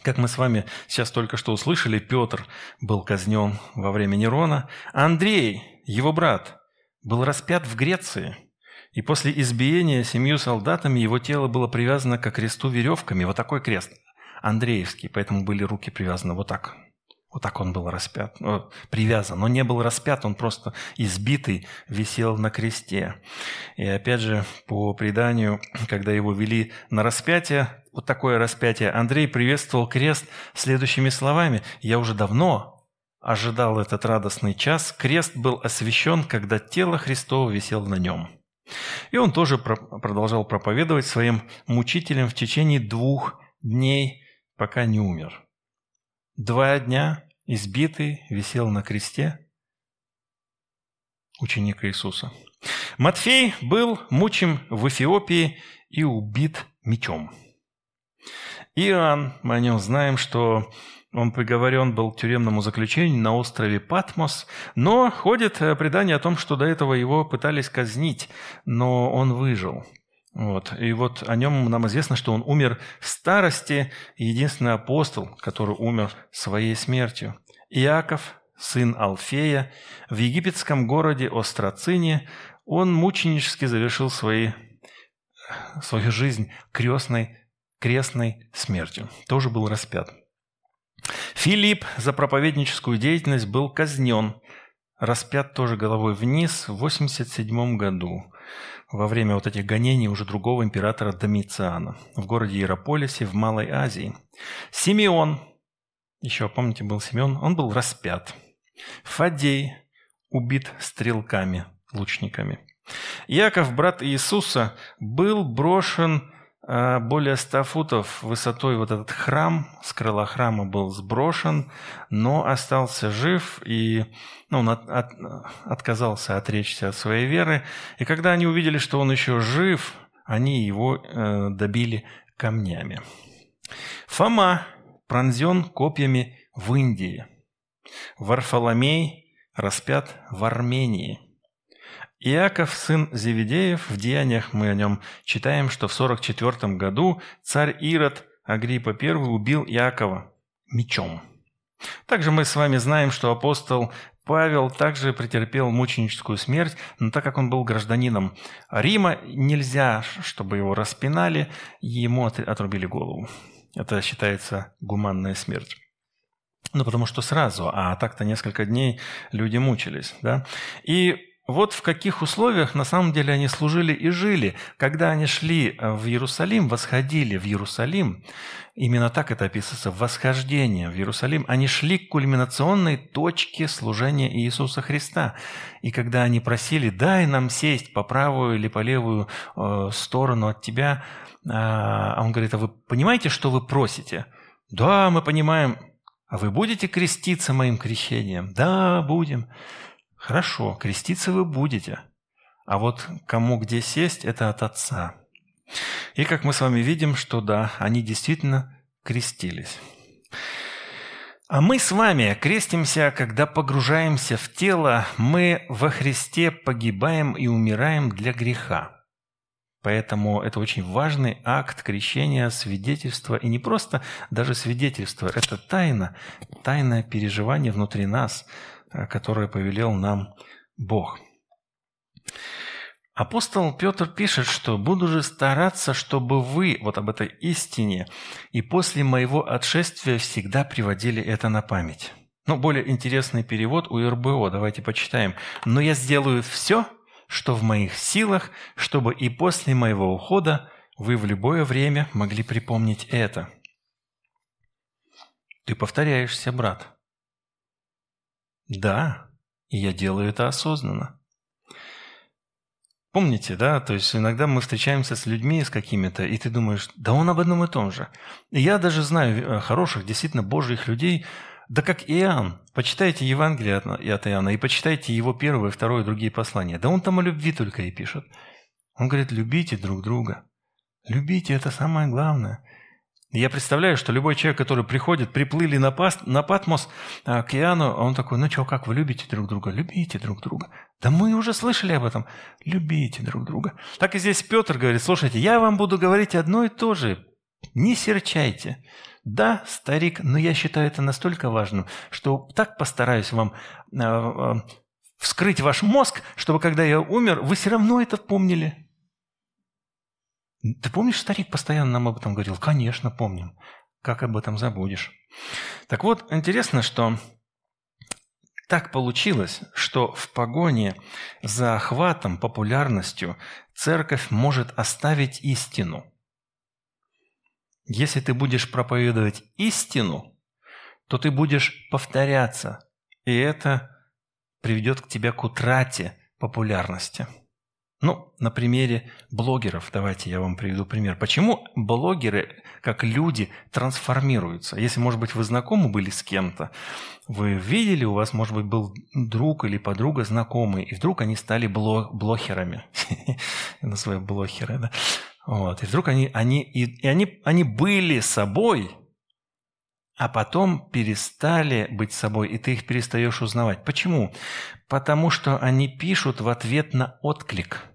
Как мы с вами сейчас только что услышали, Петр был казнен во время Нерона, а Андрей, его брат, был распят в Греции. И после избиения семью солдатами его тело было привязано к кресту веревками. Вот такой крест, Андреевский, поэтому были руки привязаны вот так вот так он был распят, ну, привязан. Но не был распят, он просто избитый висел на кресте. И опять же, по преданию, когда его вели на распятие, вот такое распятие, Андрей приветствовал крест следующими словами. «Я уже давно ожидал этот радостный час. Крест был освящен, когда тело Христово висело на нем». И он тоже продолжал проповедовать своим мучителям в течение двух дней, пока не умер. Два дня избитый висел на кресте ученик Иисуса. Матфей был мучим в Эфиопии и убит мечом. Иоанн, мы о нем знаем, что он приговорен был к тюремному заключению на острове Патмос, но ходит предание о том, что до этого его пытались казнить, но он выжил – вот. И вот о нем нам известно, что он умер в старости, единственный апостол, который умер своей смертью. Иаков, сын Алфея, в египетском городе Острацине, он мученически завершил свои, свою жизнь крестной, крестной смертью. Тоже был распят. Филипп за проповедническую деятельность был казнен, распят тоже головой вниз в 87 году во время вот этих гонений уже другого императора Домициана в городе Иерополисе в Малой Азии. Симеон, еще помните, был Симеон, он был распят. Фадей убит стрелками, лучниками. Яков, брат Иисуса, был брошен более ста футов высотой вот этот храм, с крыла храма был сброшен, но остался жив и ну, он от, от, отказался отречься от своей веры. И когда они увидели, что он еще жив, они его э, добили камнями. Фома пронзен копьями в Индии. Варфоломей распят в Армении – Иаков, сын Зеведеев, в Деяниях мы о нем читаем, что в 44 году царь Ирод Агриппа I убил Иакова мечом. Также мы с вами знаем, что апостол Павел также претерпел мученическую смерть, но так как он был гражданином Рима, нельзя, чтобы его распинали, ему отрубили голову. Это считается гуманная смерть. Ну, потому что сразу, а так-то несколько дней люди мучились. Да? И вот в каких условиях на самом деле они служили и жили. Когда они шли э, в Иерусалим, восходили в Иерусалим, именно так это описывается, восхождение в Иерусалим, они шли к кульминационной точке служения Иисуса Христа. И когда они просили, дай нам сесть по правую или по левую э, сторону от тебя, э, он говорит, а вы понимаете, что вы просите? Да, мы понимаем. А вы будете креститься моим крещением? Да, будем. Хорошо, креститься вы будете. А вот кому где сесть, это от Отца. И как мы с вами видим, что да, они действительно крестились. А мы с вами крестимся, когда погружаемся в тело, мы во Христе погибаем и умираем для греха. Поэтому это очень важный акт крещения, свидетельства, и не просто даже свидетельство, это тайна, тайное переживание внутри нас – которое повелел нам Бог. Апостол Петр пишет, что «буду же стараться, чтобы вы, вот об этой истине, и после моего отшествия всегда приводили это на память». Ну, более интересный перевод у РБО, давайте почитаем. «Но я сделаю все, что в моих силах, чтобы и после моего ухода вы в любое время могли припомнить это». Ты повторяешься, брат. Да, и я делаю это осознанно. Помните, да, то есть иногда мы встречаемся с людьми, с какими-то, и ты думаешь, да он об одном и том же. Я даже знаю э, хороших, действительно божьих людей, да как Иоанн. Почитайте Евангелие от, от Иоанна и почитайте его первое, второе, другие послания. Да он там о любви только и пишет. Он говорит, любите друг друга. Любите, это самое главное. Я представляю, что любой человек, который приходит, приплыли на, пас, на Патмос к океану, он такой, ну что, как вы любите друг друга? Любите друг друга. Да мы уже слышали об этом. Любите друг друга. Так и здесь Петр говорит, слушайте, я вам буду говорить одно и то же. Не серчайте. Да, старик, но я считаю это настолько важным, что так постараюсь вам э, вскрыть ваш мозг, чтобы когда я умер, вы все равно это помнили. Ты помнишь, старик постоянно нам об этом говорил? Конечно, помним. Как об этом забудешь? Так вот, интересно, что так получилось, что в погоне за охватом, популярностью церковь может оставить истину. Если ты будешь проповедовать истину, то ты будешь повторяться, и это приведет к тебе к утрате популярности. Ну, на примере блогеров, давайте я вам приведу пример. Почему блогеры, как люди, трансформируются? Если, может быть, вы знакомы были с кем-то, вы видели, у вас, может быть, был друг или подруга знакомый, и вдруг они стали бло блохерами. [laughs] Я называю блохеры, да? Вот. И вдруг они, они, и, и они, они были собой, а потом перестали быть собой, и ты их перестаешь узнавать. Почему? Потому что они пишут в ответ на отклик –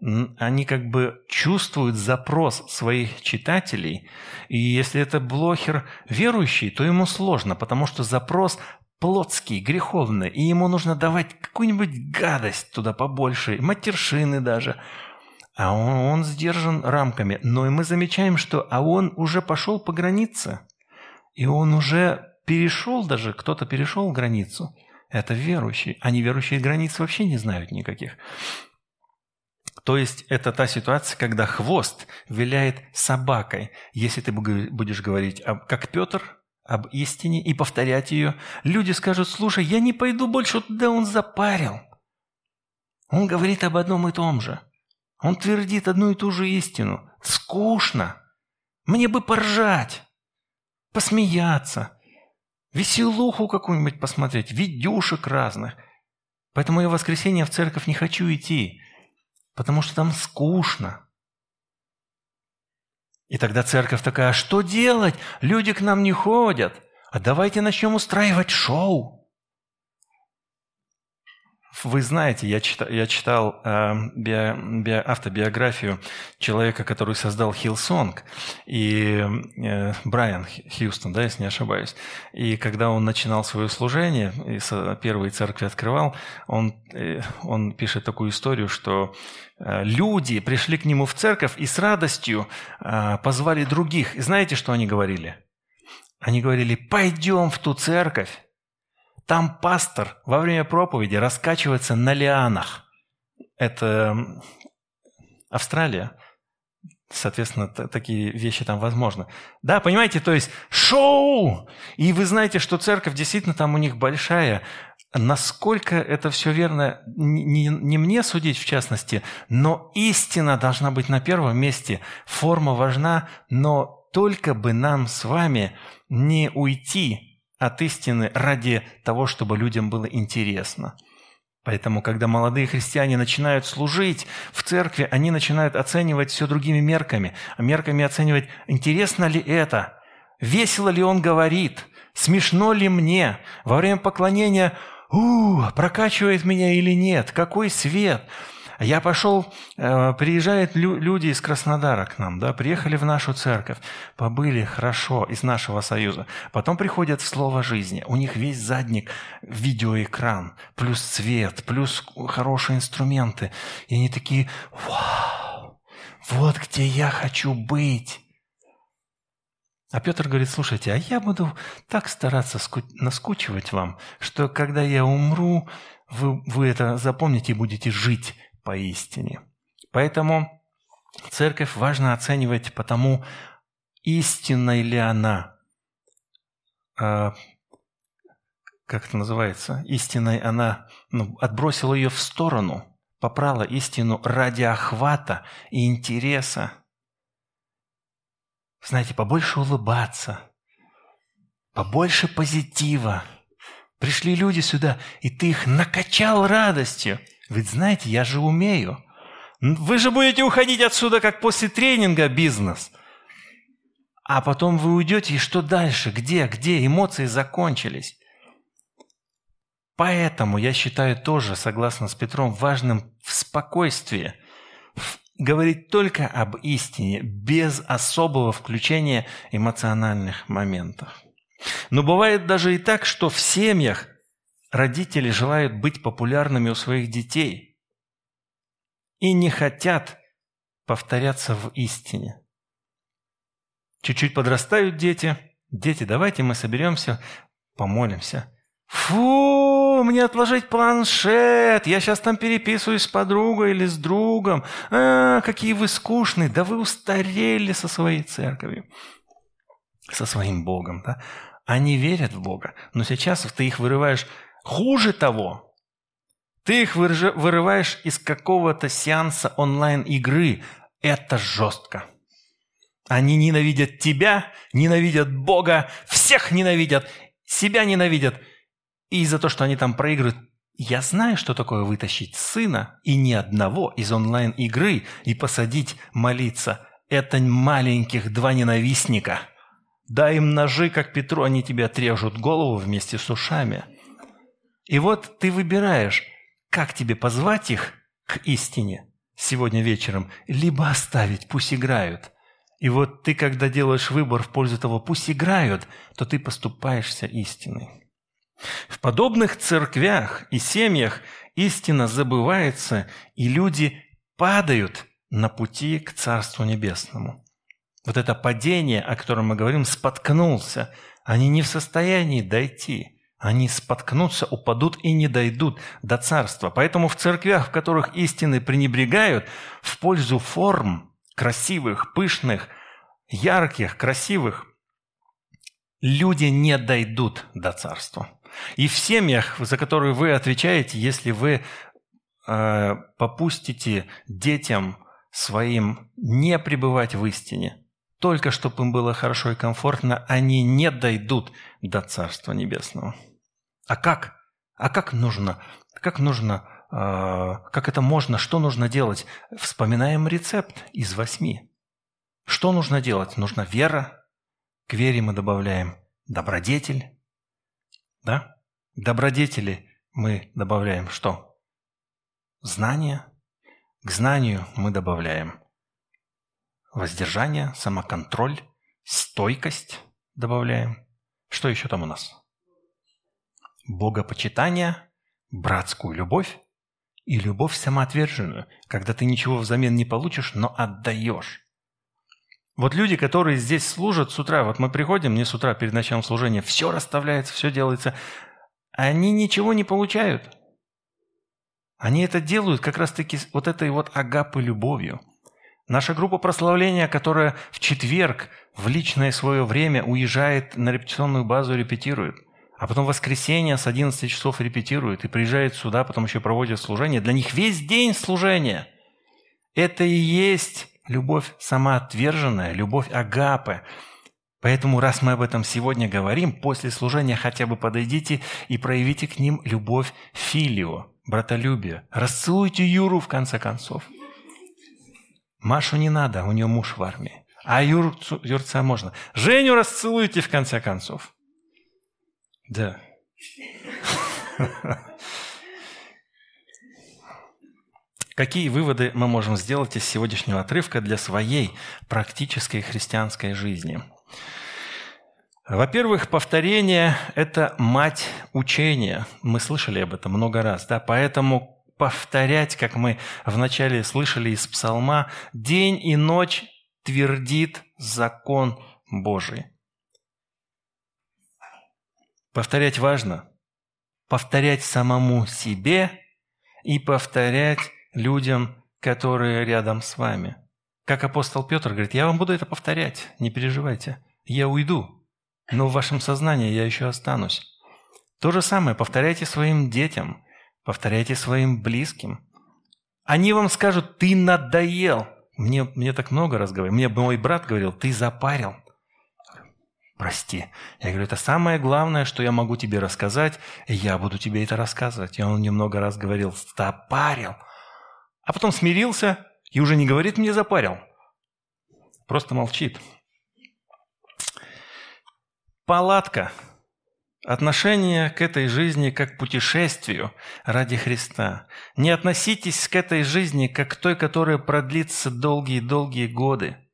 они как бы чувствуют запрос своих читателей, и если это блогер верующий, то ему сложно, потому что запрос плотский, греховный, и ему нужно давать какую-нибудь гадость туда побольше, матершины даже. А он, он сдержан рамками. Но и мы замечаем, что а он уже пошел по границе, и он уже перешел даже, кто-то перешел границу. Это верующий. А неверующие границ вообще не знают никаких. То есть это та ситуация, когда хвост виляет собакой. Если ты будешь говорить, как Петр, об истине и повторять ее, люди скажут, слушай, я не пойду больше туда, он запарил. Он говорит об одном и том же. Он твердит одну и ту же истину. Скучно. Мне бы поржать, посмеяться, веселуху какую-нибудь посмотреть, видюшек разных. Поэтому я в воскресенье в церковь не хочу идти потому что там скучно. И тогда церковь такая, а что делать? Люди к нам не ходят. А давайте начнем устраивать шоу. Вы знаете, я читал, я читал э, био, био, автобиографию человека, который создал Hillsong, и э, Брайан Хьюстон, да, если не ошибаюсь. И когда он начинал свое служение, и первые церкви открывал, он, э, он пишет такую историю, что э, люди пришли к нему в церковь и с радостью э, позвали других. И знаете, что они говорили? Они говорили, пойдем в ту церковь, Там пастор во время проповеди раскачивается на лианах. Это Австралия. Соответственно, такие вещи там возможны. Да, понимаете, то есть шоу! И вы знаете, что церковь действительно там у них большая. Насколько это все верно, не, не мне судить в частности, но истина должна быть на первом месте. Форма важна, но только бы нам с вами не уйти от истины ради того, чтобы людям было интересно. Поэтому, когда молодые христиане начинают служить в церкви, они начинают оценивать все другими мерками. А мерками оценивать, интересно ли это, весело ли он говорит, смешно ли мне, во время поклонения – у, прокачивает меня или нет, какой свет. Я пошел, э, приезжают люди из Краснодара к нам, да, приехали в нашу церковь, побыли хорошо из нашего союза. Потом приходят в слово жизни. У них весь задник видеоэкран, плюс цвет, плюс хорошие инструменты. И они такие, вау, вот где я хочу быть. А Петр говорит, слушайте, а я буду так стараться наскучивать вам, что когда я умру, вы, вы это запомните и будете жить поистине. Поэтому церковь важно оценивать по тому, истинной ли она, э, как это называется, истинной она, ну, отбросила ее в сторону, попрала истину ради охвата и интереса знаете, побольше улыбаться, побольше позитива. Пришли люди сюда, и ты их накачал радостью. Ведь знаете, я же умею. Вы же будете уходить отсюда, как после тренинга бизнес. А потом вы уйдете, и что дальше? Где? Где? Эмоции закончились. Поэтому я считаю тоже, согласно с Петром, важным в спокойствии, говорить только об истине, без особого включения эмоциональных моментов. Но бывает даже и так, что в семьях родители желают быть популярными у своих детей и не хотят повторяться в истине. Чуть-чуть подрастают дети. Дети, давайте мы соберемся, помолимся. Фу, мне отложить планшет, я сейчас там переписываюсь с подругой или с другом. А, какие вы скучные, да вы устарели со своей церковью, со своим Богом. Да? Они верят в Бога, но сейчас ты их вырываешь хуже того. Ты их вырываешь из какого-то сеанса онлайн-игры. Это жестко. Они ненавидят тебя, ненавидят Бога, всех ненавидят, себя ненавидят – и за то, что они там проигрывают, я знаю, что такое вытащить сына и ни одного из онлайн-игры и посадить молиться. Это маленьких два ненавистника. Дай им ножи, как Петру, они тебе отрежут голову вместе с ушами. И вот ты выбираешь, как тебе позвать их к истине сегодня вечером, либо оставить, пусть играют. И вот ты, когда делаешь выбор в пользу того, пусть играют, то ты поступаешься истиной. В подобных церквях и семьях истина забывается, и люди падают на пути к Царству Небесному. Вот это падение, о котором мы говорим, споткнулся. Они не в состоянии дойти. Они споткнутся, упадут и не дойдут до Царства. Поэтому в церквях, в которых истины пренебрегают, в пользу форм красивых, пышных, ярких, красивых, люди не дойдут до Царства. И в семьях, за которые вы отвечаете, если вы э, попустите детям своим не пребывать в истине, только чтобы им было хорошо и комфортно, они не дойдут до Царства Небесного. А как? А как нужно? Как нужно? Э, как это можно? Что нужно делать? Вспоминаем рецепт из восьми. Что нужно делать? Нужна вера. К вере мы добавляем добродетель, да? Добродетели мы добавляем что? Знание. К знанию мы добавляем воздержание, самоконтроль, стойкость добавляем. Что еще там у нас? Богопочитание, братскую любовь и любовь самоотверженную, когда ты ничего взамен не получишь, но отдаешь. Вот люди, которые здесь служат с утра, вот мы приходим, не с утра перед началом служения, все расставляется, все делается. они ничего не получают. Они это делают как раз-таки вот этой вот агапы любовью. Наша группа прославления, которая в четверг в личное свое время уезжает на репетиционную базу репетирует, а потом в воскресенье с 11 часов репетирует и приезжает сюда, потом еще проводит служение. Для них весь день служения. Это и есть любовь самоотверженная, любовь агапы. Поэтому, раз мы об этом сегодня говорим, после служения хотя бы подойдите и проявите к ним любовь филио, братолюбие. Расцелуйте Юру, в конце концов. Машу не надо, у нее муж в армии. А Юрцу, Юрца можно. Женю расцелуйте, в конце концов. Да. Какие выводы мы можем сделать из сегодняшнего отрывка для своей практической христианской жизни? Во-первых, повторение – это мать учения. Мы слышали об этом много раз, да? Поэтому повторять, как мы вначале слышали из псалма, день и ночь твердит закон Божий. Повторять важно. Повторять самому себе и повторять людям, которые рядом с вами. Как апостол Петр говорит, я вам буду это повторять, не переживайте. Я уйду, но в вашем сознании я еще останусь. То же самое повторяйте своим детям, повторяйте своим близким. Они вам скажут, ты надоел. Мне, мне так много раз говорили. Мне мой брат говорил, ты запарил. Прости. Я говорю, это самое главное, что я могу тебе рассказать, и я буду тебе это рассказывать. И он немного раз говорил, запарил. А потом смирился и уже не говорит мне запарил. Просто молчит. Палатка. Отношение к этой жизни как к путешествию ради Христа. Не относитесь к этой жизни как к той, которая продлится долгие-долгие годы.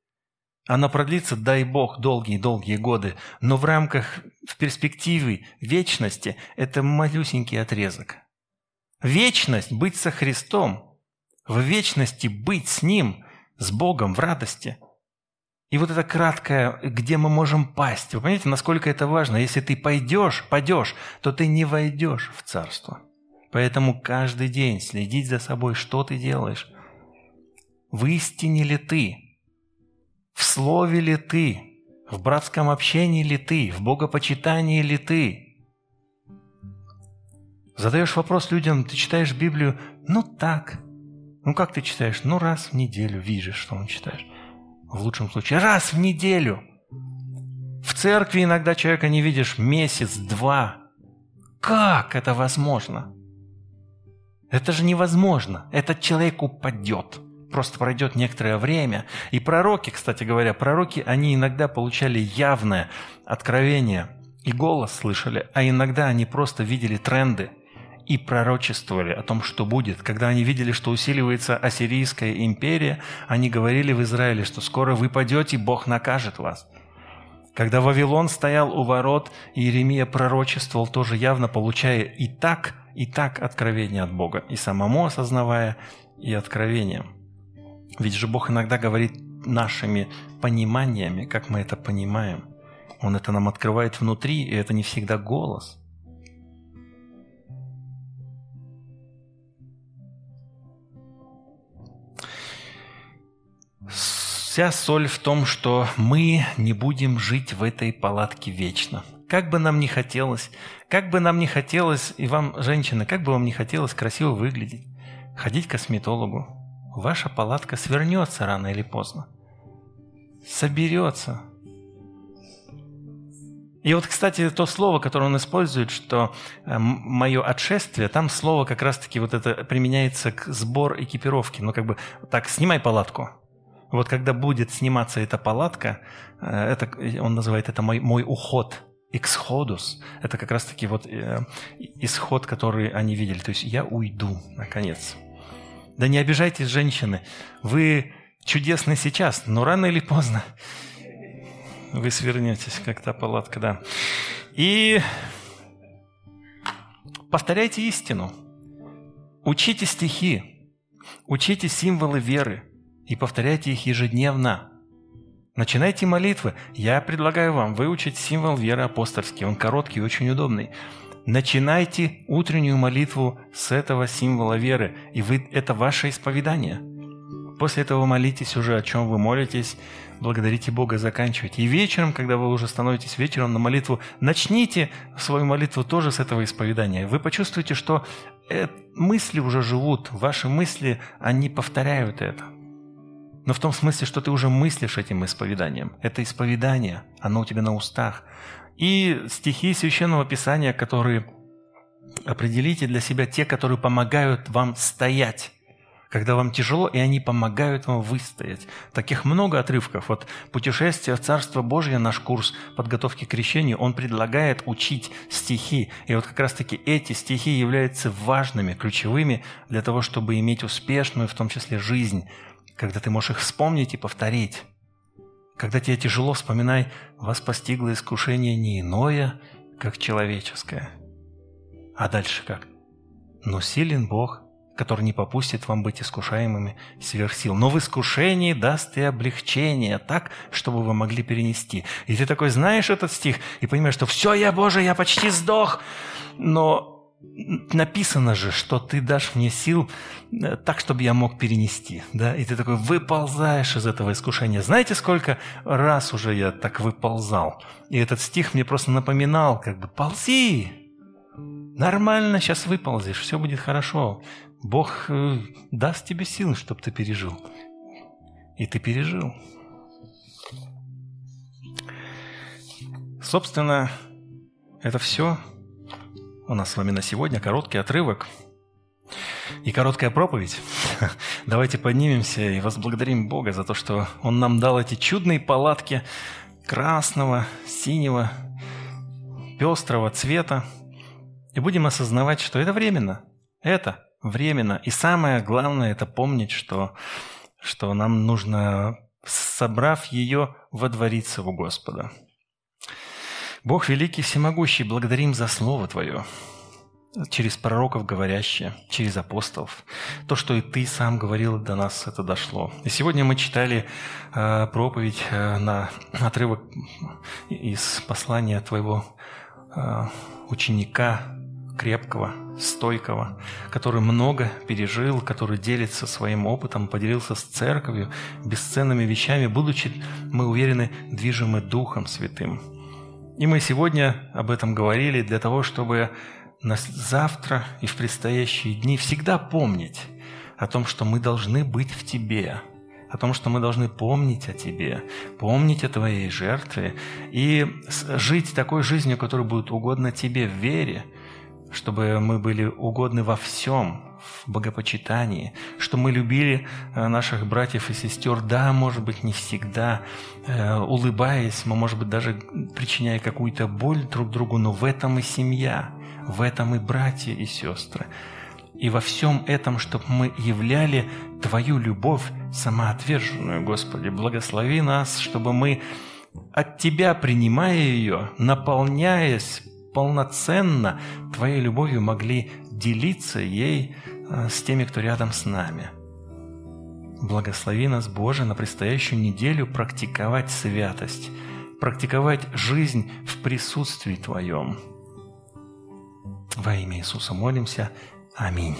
Она продлится, дай Бог, долгие-долгие годы, но в рамках, в перспективе вечности это малюсенький отрезок. Вечность – быть со Христом – в вечности быть с Ним, с Богом в радости. И вот это краткое, где мы можем пасть. Вы понимаете, насколько это важно? Если ты пойдешь, пойдешь, то ты не войдешь в Царство. Поэтому каждый день следить за собой, что ты делаешь. В истине ли ты? В слове ли ты? В братском общении ли ты? В богопочитании ли ты? Задаешь вопрос людям, ты читаешь Библию, ну так, ну как ты читаешь? Ну раз в неделю видишь, что он читаешь. В лучшем случае раз в неделю. В церкви иногда человека не видишь месяц, два. Как это возможно? Это же невозможно. Этот человек упадет. Просто пройдет некоторое время. И пророки, кстати говоря, пророки, они иногда получали явное откровение и голос слышали, а иногда они просто видели тренды – и пророчествовали о том, что будет. Когда они видели, что усиливается Ассирийская империя, они говорили в Израиле, что скоро вы падете, Бог накажет вас. Когда Вавилон стоял у ворот, Иеремия пророчествовал, тоже явно получая и так, и так откровение от Бога, и самому осознавая, и откровением. Ведь же Бог иногда говорит нашими пониманиями, как мы это понимаем. Он это нам открывает внутри, и это не всегда голос – Вся соль в том, что мы не будем жить в этой палатке вечно. Как бы нам ни хотелось, как бы нам ни хотелось, и вам, женщины, как бы вам ни хотелось красиво выглядеть, ходить к косметологу, ваша палатка свернется рано или поздно. Соберется. И вот, кстати, то слово, которое он использует, что э, мое отшествие, там слово как раз-таки вот это применяется к сбор экипировки. Ну, как бы так, снимай палатку. Вот когда будет сниматься эта палатка, э, это, он называет это мой, мой уход, иксходус. Это как раз-таки вот э, исход, который они видели. То есть я уйду, наконец. Да не обижайтесь, женщины. Вы чудесны сейчас, но рано или поздно вы свернетесь, как та палатка, да. И повторяйте истину. Учите стихи. Учите символы веры и повторяйте их ежедневно. Начинайте молитвы. Я предлагаю вам выучить символ веры апостольский. Он короткий очень удобный. Начинайте утреннюю молитву с этого символа веры, и вы, это ваше исповедание. После этого молитесь уже, о чем вы молитесь, благодарите Бога, заканчивайте. И вечером, когда вы уже становитесь вечером на молитву, начните свою молитву тоже с этого исповедания. Вы почувствуете, что э, мысли уже живут, ваши мысли, они повторяют это. Но в том смысле, что ты уже мыслишь этим исповеданием. Это исповедание, оно у тебя на устах. И стихи Священного Писания, которые определите для себя те, которые помогают вам стоять когда вам тяжело, и они помогают вам выстоять. Таких много отрывков. Вот «Путешествие в Царство Божье», наш курс подготовки к крещению, он предлагает учить стихи. И вот как раз-таки эти стихи являются важными, ключевыми для того, чтобы иметь успешную, в том числе, жизнь, когда ты можешь их вспомнить и повторить. Когда тебе тяжело, вспоминай, вас постигло искушение не иное, как человеческое. А дальше как? Но силен Бог, который не попустит вам быть искушаемыми сверх сил. Но в искушении даст и облегчение так, чтобы вы могли перенести. И ты такой знаешь этот стих и понимаешь, что все, я Боже, я почти сдох. Но написано же, что ты дашь мне сил э, так, чтобы я мог перенести. Да? И ты такой выползаешь из этого искушения. Знаете, сколько раз уже я так выползал? И этот стих мне просто напоминал, как бы, ползи, нормально, сейчас выползешь, все будет хорошо. Бог э, даст тебе силы, чтобы ты пережил. И ты пережил. Собственно, это все у нас с вами на сегодня. Короткий отрывок и короткая проповедь. [laughs] Давайте поднимемся и возблагодарим Бога за то, что Он нам дал эти чудные палатки красного, синего, пестрого цвета. И будем осознавать, что это временно. Это временно. И самое главное – это помнить, что, что нам нужно, собрав ее, водвориться у Господа. Бог великий, всемогущий, благодарим за Слово Твое, через пророков говорящее, через апостолов. То, что и Ты сам говорил, до нас это дошло. И сегодня мы читали э, проповедь э, на отрывок из послания Твоего э, ученика крепкого, стойкого, который много пережил, который делится своим опытом, поделился с церковью, бесценными вещами, будучи, мы уверены, движимы Духом Святым. И мы сегодня об этом говорили для того, чтобы на завтра и в предстоящие дни всегда помнить о том, что мы должны быть в Тебе, о том, что мы должны помнить о Тебе, помнить о Твоей жертве и жить такой жизнью, которая будет угодна Тебе в вере, чтобы мы были угодны во всем, в богопочитании, что мы любили э, наших братьев и сестер, да, может быть, не всегда, э, улыбаясь, мы, может быть, даже причиняя какую-то боль друг другу, но в этом и семья, в этом и братья и сестры. И во всем этом, чтобы мы являли Твою любовь самоотверженную, Господи, благослови нас, чтобы мы от Тебя, принимая ее, наполняясь полноценно Твоей любовью могли делиться ей с теми, кто рядом с нами. Благослови нас, Боже, на предстоящую неделю практиковать святость, практиковать жизнь в присутствии Твоем. Во имя Иисуса молимся. Аминь.